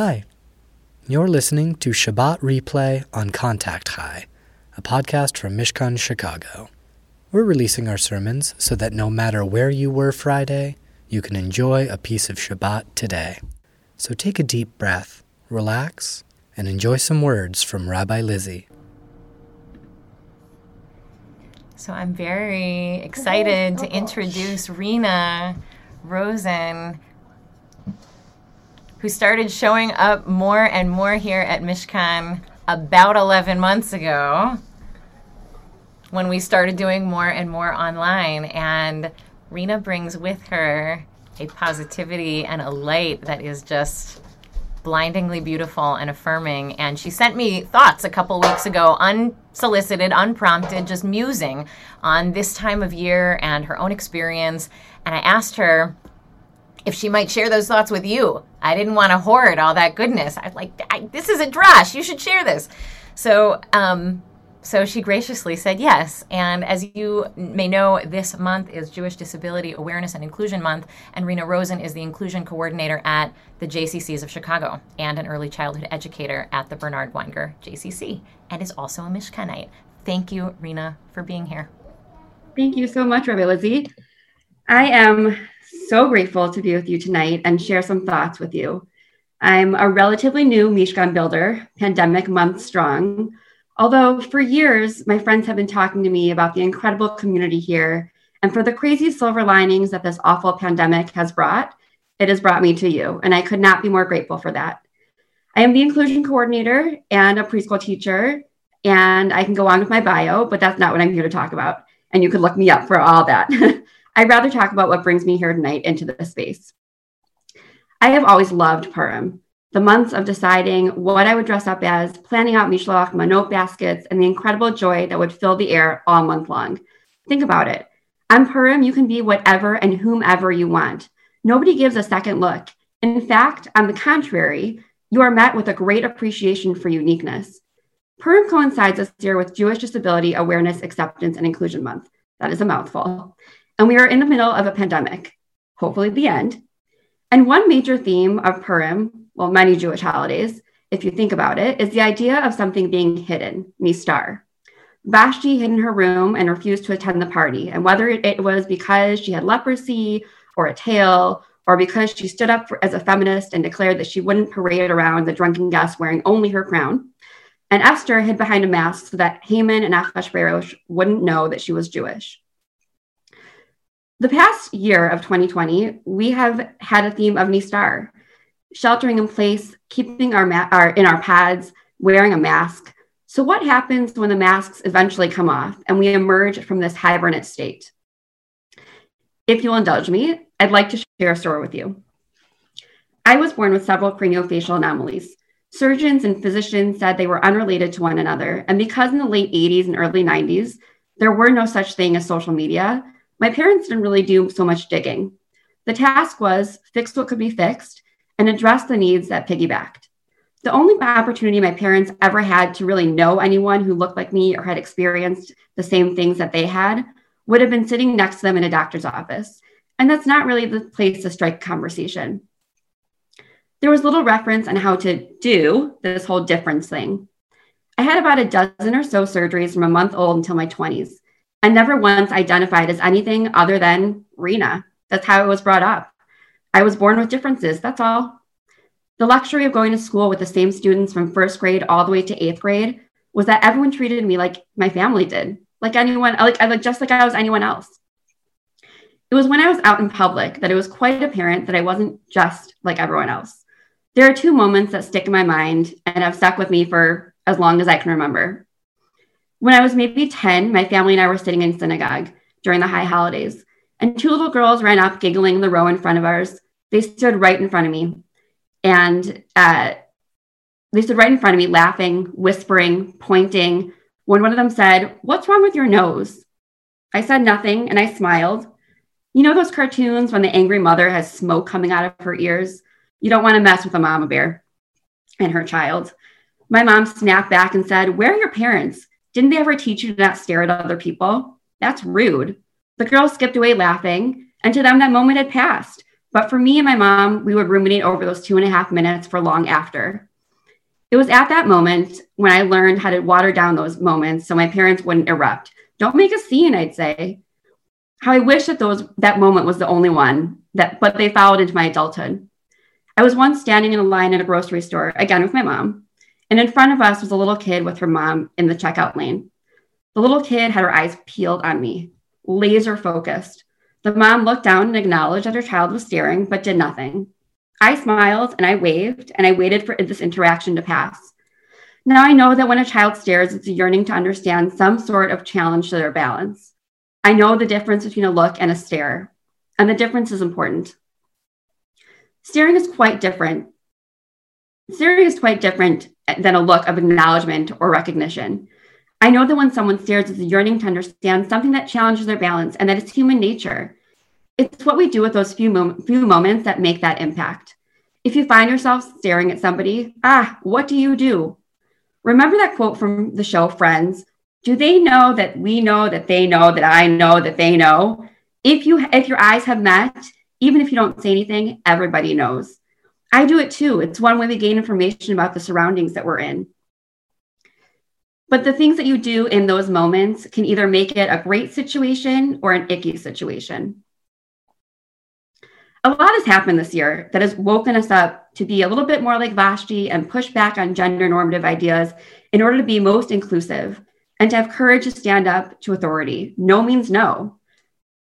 Hi. You're listening to Shabbat Replay on Contact High, a podcast from Mishkan Chicago. We're releasing our sermons so that no matter where you were Friday, you can enjoy a piece of Shabbat today. So take a deep breath, relax, and enjoy some words from Rabbi Lizzi. So I'm very excited to oh, introduce Rena Rosen who started showing up more and more here at Mishkan about 11 months ago when we started doing more and more online. And Rena brings with her a positivity and a light that is just blindingly beautiful and affirming. And she sent me thoughts a couple weeks ago, unsolicited, unprompted, just musing on this time of year and her own experience. And I asked her, if she might share those thoughts with you. I didn't want to hoard all that goodness. I like I, this is a drash. You should share this. So, um, so she graciously said yes. And as you may know, this month is Jewish Disability Awareness and Inclusion Month, and Rena Rosen is the inclusion coordinator at the JCCs of Chicago and an early childhood educator at the Bernard Weinger JCC, and is also a Mishkanite. Thank you, Rena, for being here. Thank you so much, Rabbi Lizzi. I am so grateful to be with you tonight and share some thoughts with you. I'm a relatively new Mishkan builder, pandemic month strong. Although for years, my friends have been talking to me about the incredible community here and for the crazy silver linings that this awful pandemic has brought, it has brought me to you. And I could not be more grateful for that. I am the inclusion coordinator and a preschool teacher, and I can go on with my bio, but that's not what I'm here to talk about. And you could look me up for all that. I'd rather talk about what brings me here tonight into this space. I have always loved Purim, the months of deciding what I would dress up as, planning out mishloach, manot baskets, and the incredible joy that would fill the air all month long. Think about it. On Purim, you can be whatever and whomever you want. Nobody gives a second look. In fact, on the contrary, you are met with a great appreciation for uniqueness. Purim coincides this year with Jewish Disability Awareness, Acceptance, and Inclusion Month. That is a mouthful. And we are in the middle of a pandemic, hopefully the end. And one major theme of Purim, well, many Jewish holidays, if you think about it, is the idea of something being hidden, nistar. Vashti hid in her room and refused to attend the party. And whether it was because she had leprosy or a tail, or because she stood up for, as a feminist and declared that she wouldn't parade around the drunken guests wearing only her crown. And Esther hid behind a mask so that Haman and Achashverosh wouldn't know that she was Jewish. The past year of 2020, we have had a theme of Nistar, sheltering in place, keeping our, ma- our in our pads, wearing a mask. So, what happens when the masks eventually come off and we emerge from this hibernate state? If you'll indulge me, I'd like to share a story with you. I was born with several craniofacial anomalies. Surgeons and physicians said they were unrelated to one another. And because in the late 80s and early 90s, there were no such thing as social media, my parents didn't really do so much digging. The task was fix what could be fixed and address the needs that piggybacked. The only opportunity my parents ever had to really know anyone who looked like me or had experienced the same things that they had would have been sitting next to them in a doctor's office. And that's not really the place to strike conversation. There was little reference on how to do this whole difference thing. I had about a dozen or so surgeries from a month old until my 20s. I never once identified as anything other than Rena. That's how it was brought up. I was born with differences, that's all. The luxury of going to school with the same students from first grade all the way to eighth grade was that everyone treated me like my family did, like anyone, like, like just like I was anyone else. It was when I was out in public that it was quite apparent that I wasn't just like everyone else. There are two moments that stick in my mind and have stuck with me for as long as I can remember. When I was maybe 10, my family and I were sitting in synagogue during the high holidays, and two little girls ran up, giggling in the row in front of ours. They stood right in front of me, and uh, they stood right in front of me, laughing, whispering, pointing. When one of them said, What's wrong with your nose? I said nothing, and I smiled. You know those cartoons when the angry mother has smoke coming out of her ears? You don't want to mess with a mama bear and her child. My mom snapped back and said, Where are your parents? Didn't they ever teach you to not stare at other people? That's rude. The girls skipped away laughing, and to them, that moment had passed. But for me and my mom, we would ruminate over those two and a half minutes for long after. It was at that moment when I learned how to water down those moments so my parents wouldn't erupt. Don't make a scene, I'd say. How I wish that those that moment was the only one that but they followed into my adulthood. I was once standing in a line at a grocery store, again with my mom, and in front of us was a little kid with her mom in the checkout lane. The little kid had her eyes peeled on me, laser focused. The mom looked down and acknowledged that her child was staring, but did nothing. I smiled and I waved and I waited for this interaction to pass. Now I know that when a child stares, it's a yearning to understand some sort of challenge to their balance. I know the difference between a look and a stare, and the difference is important. Staring is quite different. Staring is quite different than a look of acknowledgement or recognition. I know that when someone stares, it's a yearning to understand something that challenges their balance and that it's human nature. It's what we do with those few, mom- few moments that make that impact. If you find yourself staring at somebody, ah, what do you do? Remember that quote from the show Friends? Do they know that we know that they know that I know that they know? If you if your eyes have met, even if you don't say anything, everybody knows. I do it too. It's one way we gain information about the surroundings that we're in. But the things that you do in those moments can either make it a great situation or an icky situation. A lot has happened this year that has woken us up to be a little bit more like Vashti and push back on gender normative ideas in order to be most inclusive and to have courage to stand up to authority. No means no.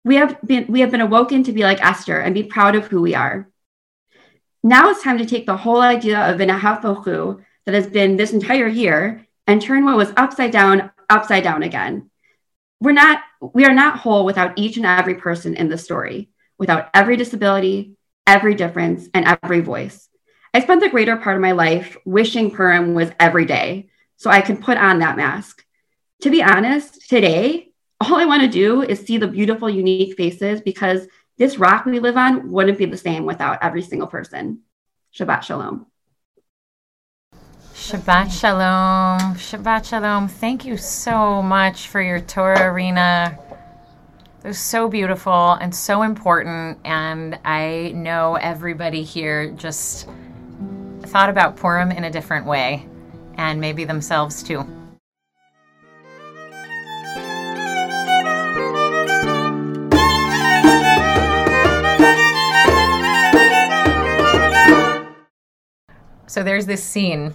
We have been we have been awoken to be like Esther and be proud of who we are. Now it's time to take the whole idea of V'nahafochu that has been this entire year and turn what was upside down upside down again. We're not we are not whole without each and every person in the story, without every disability, every difference, and every voice. I spent the greater part of my life wishing Purim was every day so I could put on that mask. To be honest, today, all I want to do is see the beautiful, unique faces because this rock we live on wouldn't be the same without every single person. Shabbat Shalom. Shabbat Shalom. Shabbat Shalom. Thank you so much for your Torah Rena. It was so beautiful and so important. And I know everybody here just thought about Purim in a different way and maybe themselves too. So there's this scene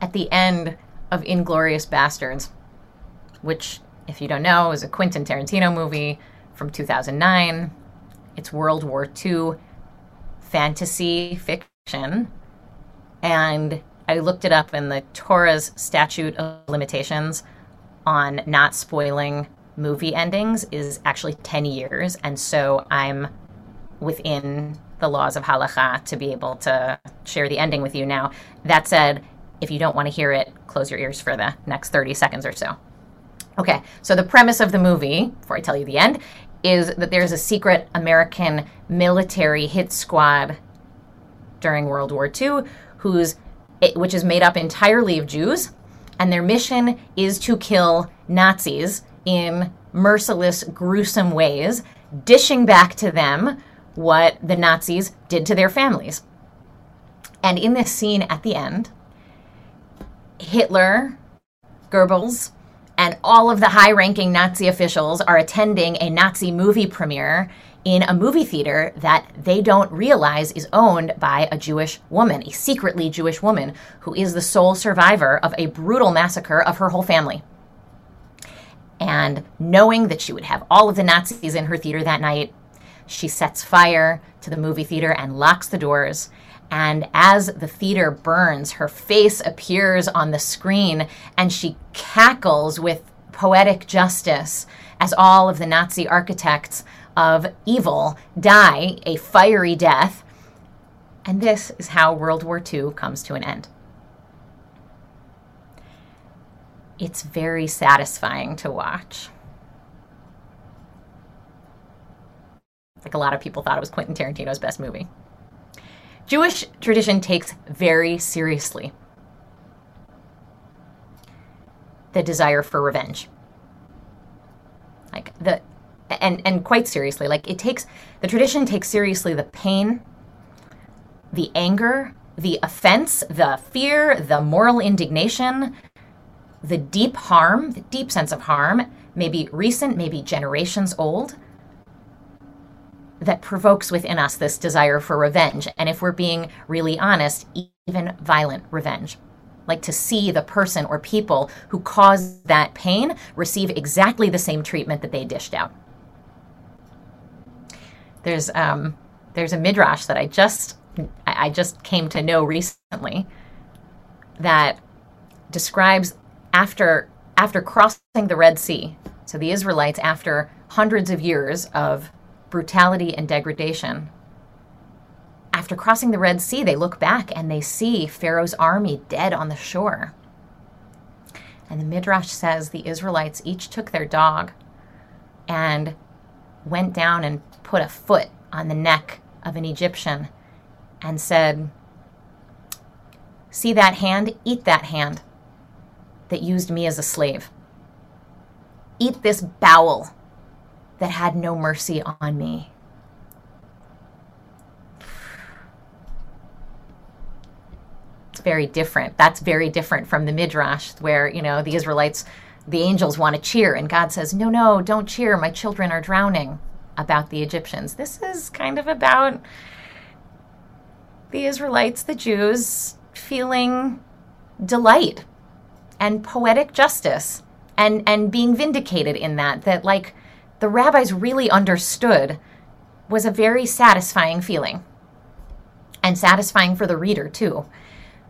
at the end of Inglourious Basterds, which, if you don't know, is a Quentin Tarantino movie from 2009. It's World War II fantasy fiction. And I looked it up, and the Torah's statute of limitations on not spoiling movie endings is actually 10 years. And so I'm within the laws of halacha to be able to share the ending with you now. That said, if you don't want to hear it, close your ears for the next 30 seconds or so. Okay, so the premise of the movie, before I tell you the end, is that there's a secret American military hit squad during World War II who's which is made up entirely of Jews, and their mission is to kill Nazis in merciless, gruesome ways, dishing back to them what the Nazis did to their families. And in this scene at the end, Hitler, Goebbels, and all of the high ranking Nazi officials are attending a Nazi movie premiere in a movie theater that they don't realize is owned by a Jewish woman, a secretly Jewish woman, who is the sole survivor of a brutal massacre of her whole family. And knowing that she would have all of the Nazis in her theater that night, she sets fire to the movie theater and locks the doors and as the theater burns, her face appears on the screen and she cackles with poetic justice as all of the Nazi architects of evil die a fiery death. And this is how World War II comes to an end. It's very satisfying to watch. A lot of people thought it was Quentin Tarantino's best movie. Jewish tradition takes very seriously the desire for revenge. Like the and and quite seriously like it takes the tradition takes seriously the pain the anger the offense the fear the moral indignation the deep harm the deep sense of harm maybe recent maybe generations old that provokes within us this desire for revenge and if we're being really honest even violent revenge like to see the person or people who caused that pain receive exactly the same treatment that they dished out. There's um, there's a midrash that I just I just came to know recently that describes after after crossing the Red Sea. So the Israelites, after hundreds of years of brutality and degradation, after crossing the Red Sea, they look back and they see Pharaoh's army dead on the shore. And the Midrash says the Israelites each took their dog and went down and put a foot on the neck of an Egyptian and said, See that hand? Eat that hand that used me as a slave. Eat this bowel that had no mercy on me. It's very different. That's very different from the midrash, where you know the Israelites, the angels want to cheer, and God says, "No, no, don't cheer. My children are drowning." About the Egyptians. This is kind of about the Israelites, the Jews, feeling delight and poetic justice and and being vindicated in that that like the rabbis really understood was a very satisfying feeling. And satisfying for the reader too.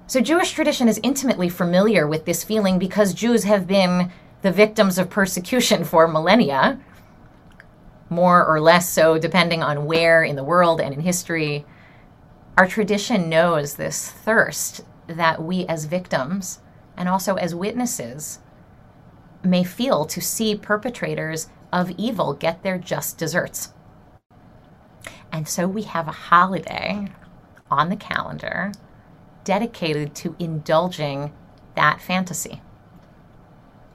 So, Jewish tradition is intimately familiar with this feeling because Jews have been the victims of persecution for millennia, more or less so, depending on where in the world and in history. Our tradition knows this thirst that we as victims and also as witnesses may feel to see perpetrators of evil get their just deserts. And so we have a holiday on the calendar dedicated to indulging that fantasy.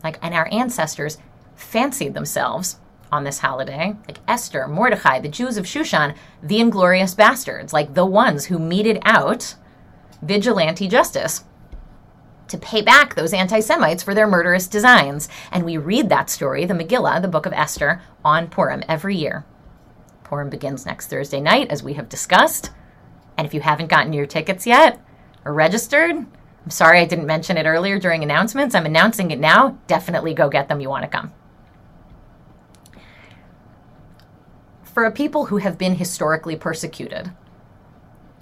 Like, and our ancestors fancied themselves on this holiday, like Esther, Mordecai, the Jews of Shushan, the inglorious bastards, like the ones who meted out vigilante justice to pay back those anti Semites for their murderous designs. And we read that story, the Megillah, the book of Esther, on Purim every year. Purim begins next Thursday night, as we have discussed. And if you haven't gotten your tickets yet, or registered. I'm sorry I didn't mention it earlier during announcements. I'm announcing it now. Definitely go get them. You want to come. For a people who have been historically persecuted,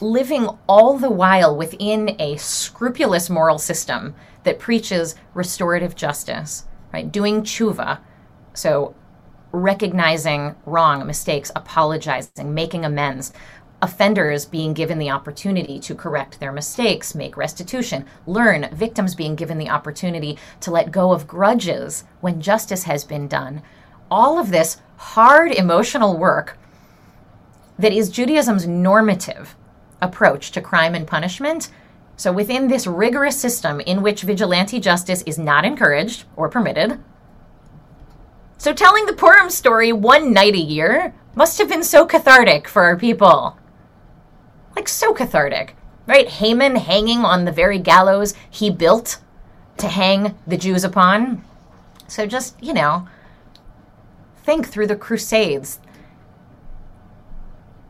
living all the while within a scrupulous moral system that preaches restorative justice, right? Doing tshuva, so recognizing wrong, mistakes, apologizing, making amends, offenders being given the opportunity to correct their mistakes, make restitution, learn, victims being given the opportunity to let go of grudges when justice has been done. All of this hard emotional work that is Judaism's normative approach to crime and punishment. So, within this rigorous system in which vigilante justice is not encouraged or permitted, so telling the Purim story one night a year must have been so cathartic for our people like so cathartic, right? Haman hanging on the very gallows he built to hang the Jews upon. So just, you know, think through the Crusades,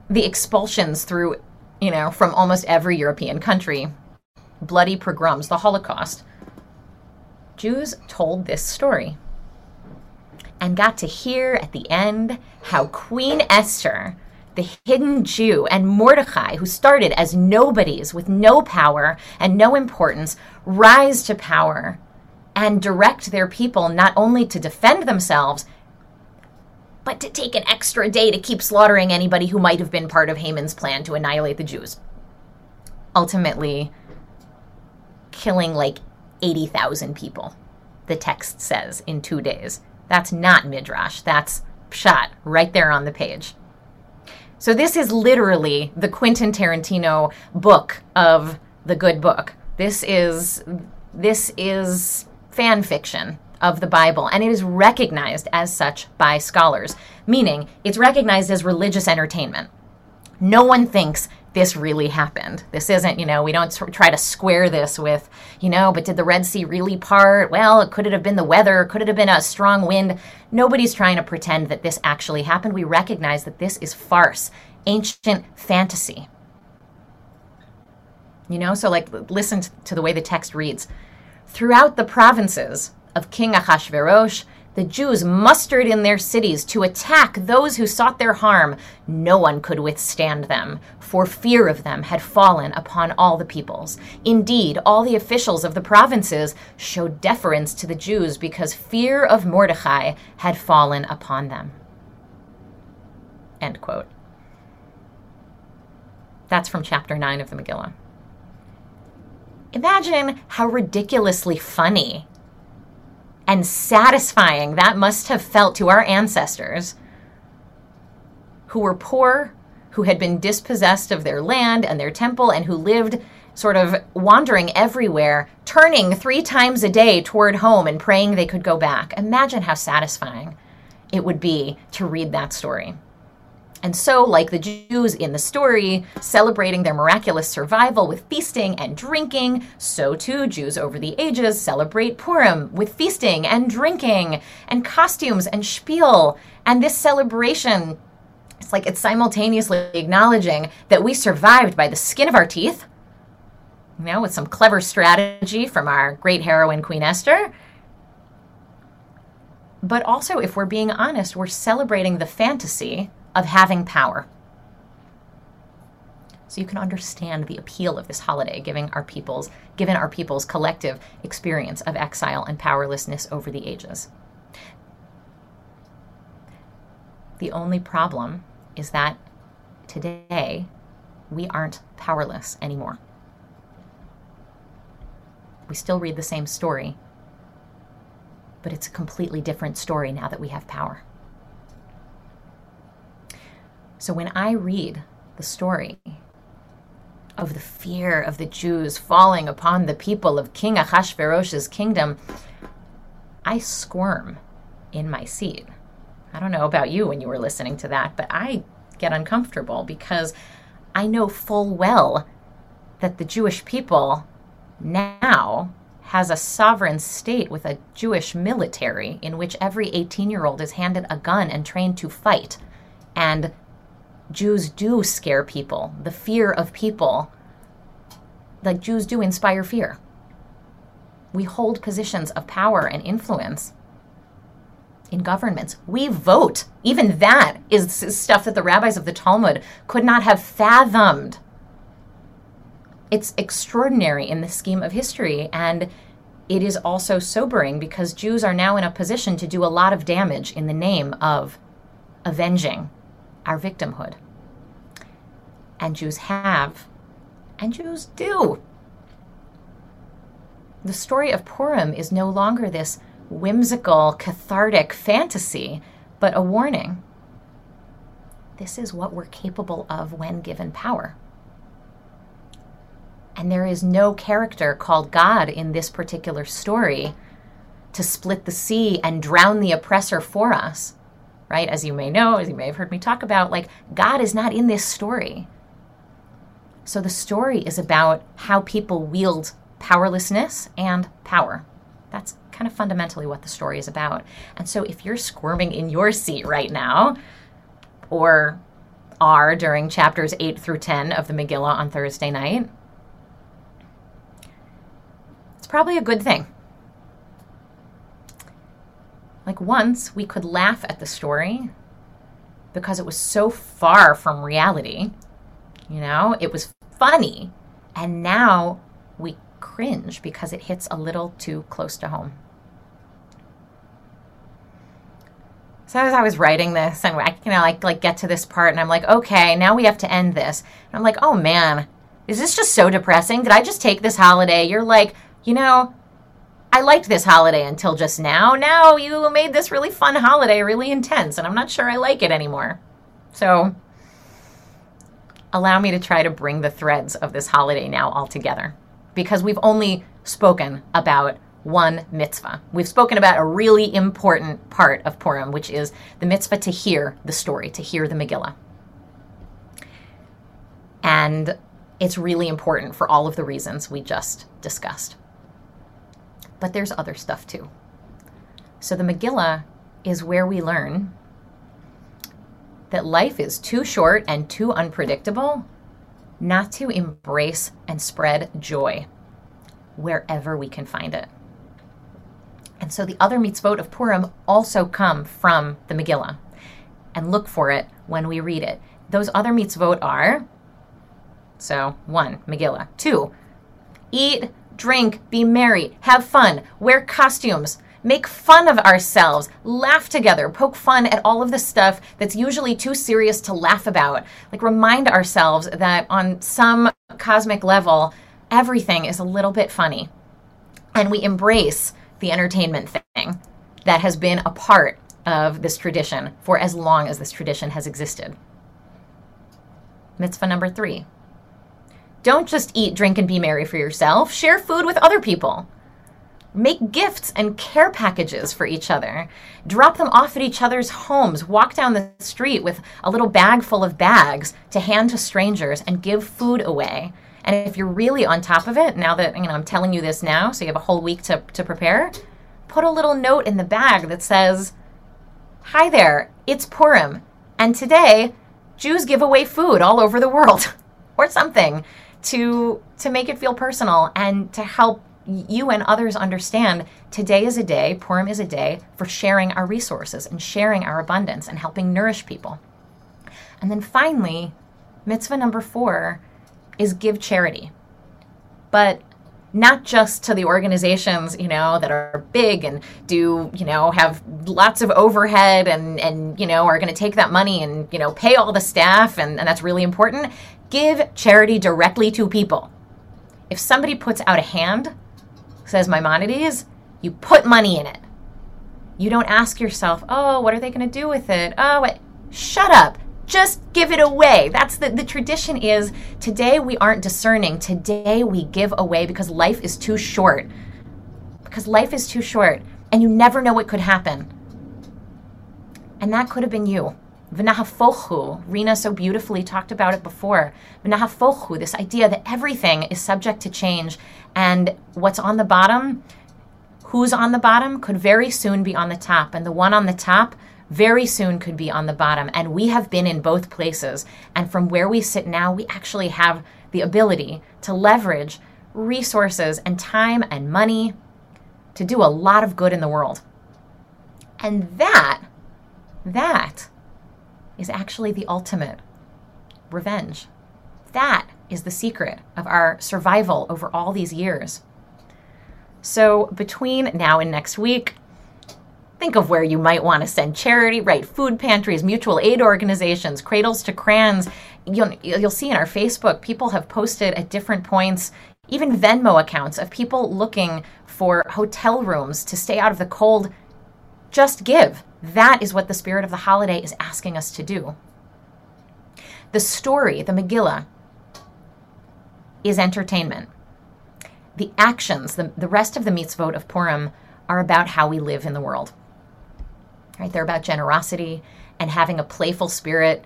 the expulsions through, you know, from almost every European country, bloody pogroms, the Holocaust. Jews told this story and got to hear at the end how Queen Esther the hidden Jew, and Mordecai, who started as nobodies with no power and no importance, rise to power and direct their people not only to defend themselves, but to take an extra day to keep slaughtering anybody who might have been part of Haman's plan to annihilate the Jews. Ultimately, killing like 80,000 people, the text says, in two days. That's not Midrash, that's Pshat, right there on the page. So this is literally the Quentin Tarantino book of the good book. This is this is fan fiction of the Bible, and it is recognized as such by scholars, meaning it's recognized as religious entertainment. No one thinks this really happened. This isn't, you know, we don't try to square this with, you know, but did the Red Sea really part? Well, could it have been the weather? Could it have been a strong wind? Nobody's trying to pretend that this actually happened. We recognize that this is farce, ancient fantasy. You know, so like listen to the way the text reads. Throughout the provinces of King Ahasuerus, the Jews mustered in their cities to attack those who sought their harm. No one could withstand them, for fear of them had fallen upon all the peoples. Indeed, all the officials of the provinces showed deference to the Jews because fear of Mordecai had fallen upon them. End quote. That's from chapter 9 of the Megillah. Imagine how ridiculously funny and satisfying that must have felt to our ancestors who were poor, who had been dispossessed of their land and their temple, and who lived sort of wandering everywhere, turning three times a day toward home and praying they could go back. Imagine how satisfying it would be to read that story. And so, like the Jews in the story, celebrating their miraculous survival with feasting and drinking, so too Jews over the ages celebrate Purim with feasting and drinking and costumes and spiel. And this celebration, it's like it's simultaneously acknowledging that we survived by the skin of our teeth, you know, with some clever strategy from our great heroine, Queen Esther. But also, if we're being honest, we're celebrating the fantasy of having power. So you can understand the appeal of this holiday, giving our peoples, given our people's collective experience of exile and powerlessness over the ages. The only problem is that today we aren't powerless anymore. We still read the same story, but it's a completely different story now that we have power. So when I read the story of the fear of the Jews falling upon the people of King Ahasuerus' kingdom, I squirm in my seat. I don't know about you when you were listening to that, but I get uncomfortable because I know full well that the Jewish people now has a sovereign state with a Jewish military in which every 18 year old is handed a gun and trained to fight. And Jews do scare people. The fear of people, like Jews do inspire fear. We hold positions of power and influence in governments. We vote. Even that is stuff that the rabbis of the Talmud could not have fathomed. It's extraordinary in the scheme of history, and it is also sobering because Jews are now in a position to do a lot of damage in the name of avenging our victimhood. And Jews have, and Jews do. The story of Purim is no longer this whimsical, cathartic fantasy, but a warning. This is what we're capable of when given power. And there is no character called God in this particular story to split the sea and drown the oppressor for us right? As you may know, as you may have heard me talk about, like God is not in this story. So the story is about how people wield powerlessness and power. That's kind of fundamentally what the story is about. And so if you're squirming in your seat right now, or are during chapters 8 through 10 of the Megillah on Thursday night, it's probably a good thing. Like once we could laugh at the story because it was so far from reality. You know, it was funny. And now we cringe because it hits a little too close to home. So as I was writing this and I you know like like get to this part and I'm like, okay, now we have to end this. And I'm like, oh man, is this just so depressing? Did I just take this holiday? You're like, you know, I liked this holiday until just now. Now you made this really fun holiday really intense, and I'm not sure I like it anymore. So allow me to try to bring the threads of this holiday now all together because we've only spoken about one mitzvah. We've spoken about a really important part of Purim, which is the mitzvah to hear the story, to hear the Megillah. And it's really important for all of the reasons we just discussed. But there's other stuff too. So the Megillah is where we learn that life is too short and too unpredictable not to embrace and spread joy wherever we can find it. And so the other mitzvot of Purim also come from the Megillah. And look for it when we read it. Those other mitzvot are so, one, Megillah. Two, eat, drink, be merry, have fun, wear costumes, make fun of ourselves, laugh together, poke fun at all of the stuff that's usually too serious to laugh about. Like, remind ourselves that on some cosmic level, everything is a little bit funny. And we embrace the entertainment thing that has been a part of this tradition for as long as this tradition has existed. Mitzvah number three don't just eat, drink, and be merry for yourself. Share food with other people. Make gifts and care packages for each other. Drop them off at each other's homes. Walk down the street with a little bag full of bags to hand to strangers and give food away. And if you're really on top of it, now that you know I'm telling you this now, so you have a whole week to, to prepare, put a little note in the bag that says, Hi there, it's Purim, and today Jews give away food all over the world, or something to to make it feel personal and to help you and others understand today is a day, Purim is a day for sharing our resources and sharing our abundance and helping nourish people. And then finally, mitzvah number four is give charity. But not just to the organizations, you know, that are big and do, you know, have lots of overhead and, and you know, are going to take that money and, you know, pay all the staff and, and that's really important. Give charity directly to people. If somebody puts out a hand, says Maimonides, you put money in it. You don't ask yourself, oh, what are they going to do with it? Oh, wait. Shut up. Just give it away. That's the, the tradition is today we aren't discerning. Today we give away because life is too short. Because life is too short and you never know what could happen. And that could have been you. V'nahafochu, Rena so beautifully talked about it before. V'nahafochu, this idea that everything is subject to change, and what's on the bottom, who's on the bottom, could very soon be on the top, and the one on the top very soon could be on the bottom. And we have been in both places. And from where we sit now, we actually have the ability to leverage resources and time and money to do a lot of good in the world. And that, that is actually the ultimate revenge. That is the secret of our survival over all these years. So, between now and next week, think of where you might want to send charity, right? Food pantries, mutual aid organizations, cradles to crayons. You'll, you'll see in our Facebook, people have posted at different points, even Venmo accounts of people looking for hotel rooms to stay out of the cold. Just give. That is what the spirit of the holiday is asking us to do. The story, the Megillah, is entertainment. The actions, the, the rest of the mitzvot of Purim, are about how we live in the world. Right? They're about generosity and having a playful spirit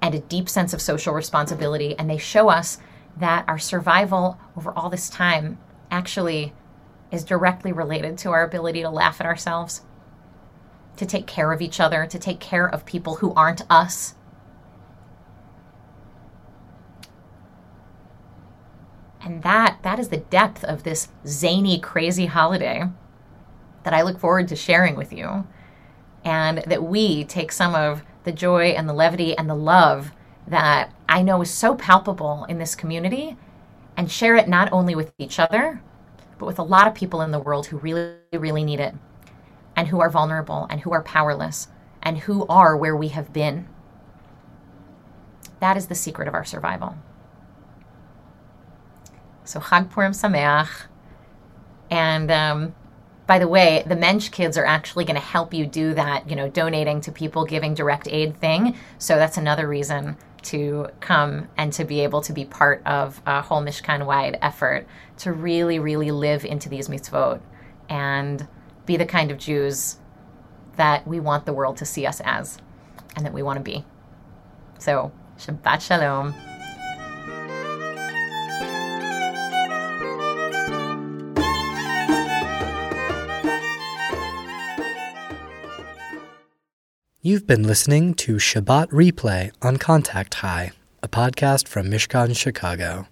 and a deep sense of social responsibility. And they show us that our survival over all this time actually is directly related to our ability to laugh at ourselves to take care of each other, to take care of people who aren't us. And that that is the depth of this zany crazy holiday that I look forward to sharing with you and that we take some of the joy and the levity and the love that I know is so palpable in this community and share it not only with each other but with a lot of people in the world who really really need it and who are vulnerable and who are powerless and who are where we have been. That is the secret of our survival. So Chag Purim Sameach. And um, by the way, the Mensch kids are actually going to help you do that, you know, donating to people, giving direct aid thing. So that's another reason to come and to be able to be part of a whole Mishkan wide effort to really, really live into these mitzvot and be the kind of Jews that we want the world to see us as and that we want to be. So, Shabbat Shalom. You've been listening to Shabbat Replay on Contact High, a podcast from Mishkan Chicago.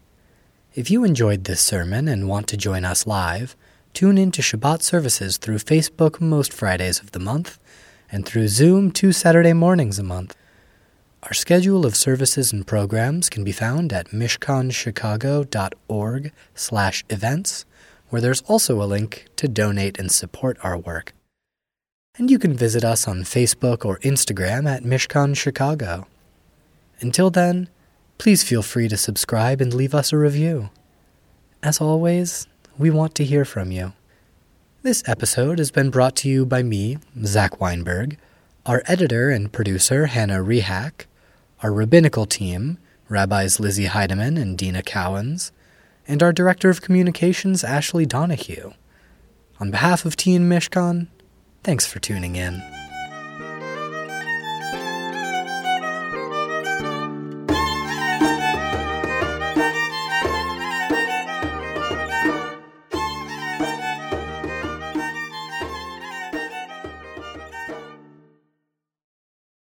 If you enjoyed this sermon and want to join us live, tune in to Shabbat services through Facebook most Fridays of the month and through Zoom two Saturday mornings a month. Our schedule of services and programs can be found at mishkanchicago.org slash events, where there's also a link to donate and support our work. And you can visit us on Facebook or Instagram at Mishkan Chicago. Until then, please feel free to subscribe and leave us a review. As always, we want to hear from you. This episode has been brought to you by me, Zach Weinberg, our editor and producer, Hannah Rehack, our rabbinical team, Rabbis Lizzi Heydemann and Dina Cowens, and our director of communications, Ashley Donahue. On behalf of Teen Mishkan, thanks for tuning in.